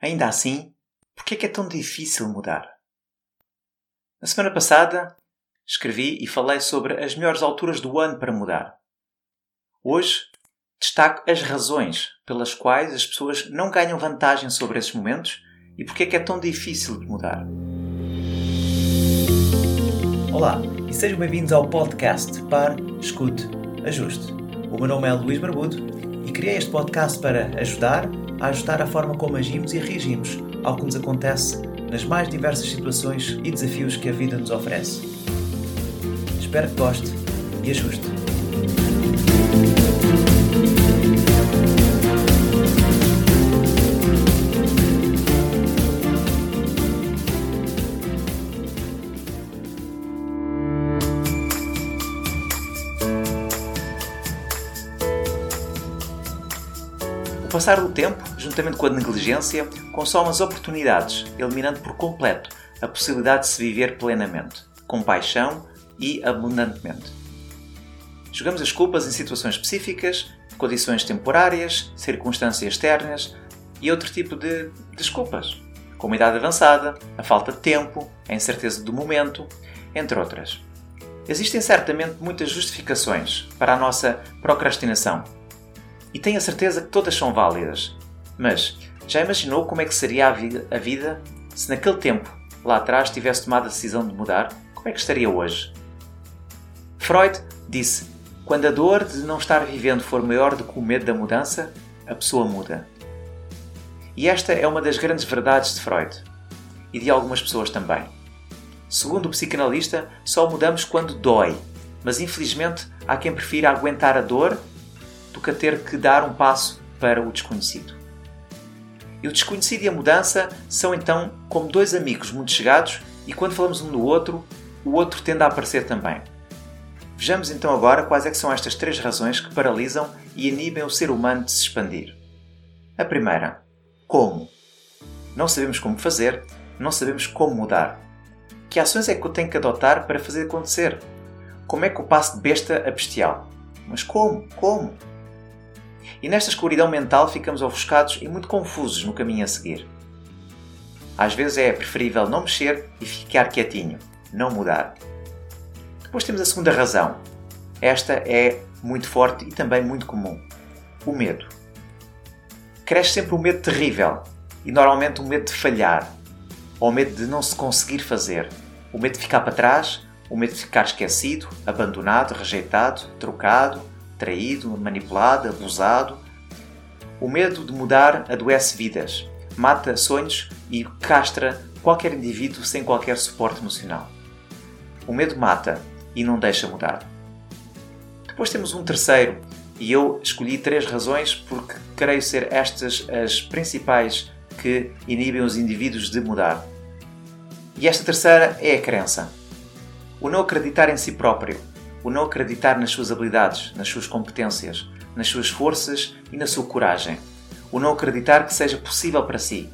Ainda assim, por que é que é tão difícil mudar? Na semana passada, escrevi e falei sobre as melhores alturas do ano para mudar. Hoje, destaco as razões pelas quais as pessoas não ganham vantagem sobre esses momentos e porque é que é tão difícil de mudar. Olá e sejam bem-vindos ao podcast Par, Escute, Ajuste. O meu nome é Luís Barbudo e criei este podcast para ajudar a ajustar a forma como agimos e reagimos ao que nos acontece nas mais diversas situações e desafios que a vida nos oferece. Espero que goste e ajuste. Passar do tempo, juntamente com a negligência, consome as oportunidades, eliminando por completo a possibilidade de se viver plenamente, com paixão e abundantemente. Jogamos as culpas em situações específicas, condições temporárias, circunstâncias externas e outro tipo de desculpas, como a idade avançada, a falta de tempo, a incerteza do momento, entre outras. Existem certamente muitas justificações para a nossa procrastinação e tenho a certeza que todas são válidas. Mas já imaginou como é que seria a vida, a vida se naquele tempo, lá atrás, tivesse tomado a decisão de mudar? Como é que estaria hoje? Freud disse: quando a dor de não estar vivendo for maior do que o medo da mudança, a pessoa muda. E esta é uma das grandes verdades de Freud e de algumas pessoas também. Segundo o psicanalista, só mudamos quando dói, mas infelizmente há quem prefira aguentar a dor do que a ter que dar um passo para o desconhecido. E o desconhecido e a mudança são então como dois amigos muito chegados e quando falamos um do outro, o outro tende a aparecer também. Vejamos então agora quais é são estas três razões que paralisam e inibem o ser humano de se expandir. A primeira, como? Não sabemos como fazer, não sabemos como mudar. Que ações é que eu tenho que adotar para fazer acontecer? Como é que eu passo de besta a bestial? Mas como? Como? E nesta escuridão mental ficamos ofuscados e muito confusos no caminho a seguir. Às vezes é preferível não mexer e ficar quietinho, não mudar. Depois temos a segunda razão. Esta é muito forte e também muito comum: o medo. Cresce sempre um medo terrível e normalmente um medo de falhar, ou o medo de não se conseguir fazer, o medo de ficar para trás, o medo de ficar esquecido, abandonado, rejeitado, trocado, traído, manipulado, abusado. O medo de mudar adoece vidas, mata sonhos e castra qualquer indivíduo sem qualquer suporte emocional. O medo mata e não deixa mudar. Depois temos um terceiro, e eu escolhi três razões porque creio ser estas as principais que inibem os indivíduos de mudar. E esta terceira é a crença. O não acreditar em si próprio, o não acreditar nas suas habilidades, nas suas competências, nas suas forças e na sua coragem, o não acreditar que seja possível para si.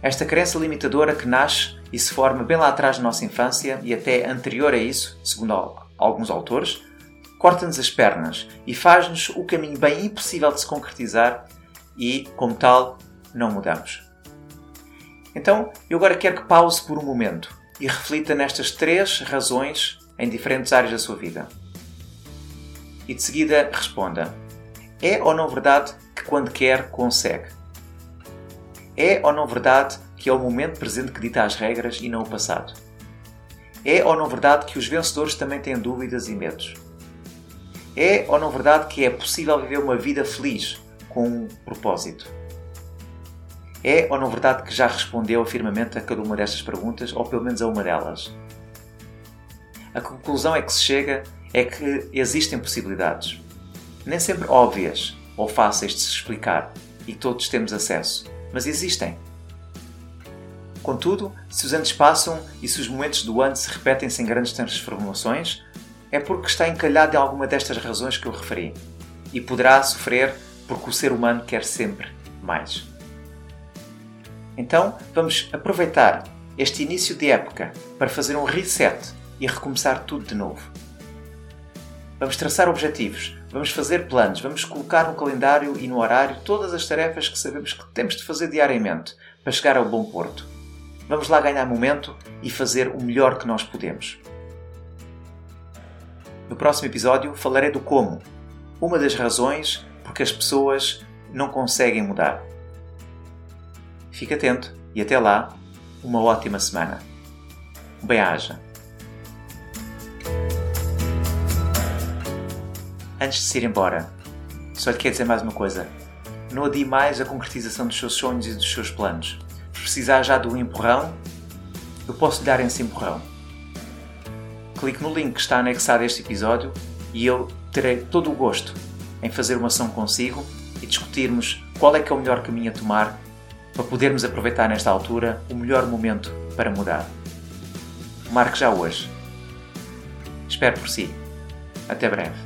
Esta crença limitadora que nasce e se forma bem lá atrás da nossa infância e até anterior a isso, segundo alguns autores, corta-nos as pernas e faz-nos o caminho bem impossível de se concretizar e, como tal, não mudamos. Então, eu agora quero que pause por um momento e reflita nestas três razões em diferentes áreas da sua vida. E de seguida responda: É ou não verdade que quando quer, consegue? É ou não verdade que é o momento presente que dita as regras e não o passado? É ou não verdade que os vencedores também têm dúvidas e medos? É ou não verdade que é possível viver uma vida feliz com um propósito? É ou não verdade que já respondeu afirmamente a cada uma destas perguntas, ou pelo menos a uma delas? A conclusão é que se chega é que existem possibilidades. Nem sempre óbvias ou fáceis de se explicar e todos temos acesso, mas existem. Contudo, se os anos passam e se os momentos do ano se repetem sem grandes transformações, é porque está encalhado em alguma destas razões que eu referi e poderá sofrer porque o ser humano quer sempre mais. Então, vamos aproveitar este início de época para fazer um reset e recomeçar tudo de novo. Vamos traçar objetivos, Vamos fazer planos, vamos colocar no calendário e no horário todas as tarefas que sabemos que temos de fazer diariamente para chegar ao bom porto. Vamos lá ganhar momento e fazer o melhor que nós podemos. No próximo episódio falarei do como, uma das razões porque as pessoas não conseguem mudar. Fique atento e até lá, uma ótima semana. Bem-aja! Antes de se ir embora, só lhe quero dizer mais uma coisa. Não adie mais a concretização dos seus sonhos e dos seus planos. Se precisar já de um empurrão, eu posso lhe dar esse empurrão. Clique no link que está anexado a este episódio e eu terei todo o gosto em fazer uma ação consigo e discutirmos qual é que é o melhor caminho a tomar para podermos aproveitar nesta altura o melhor momento para mudar. Marque já hoje. Espero por si. Até breve.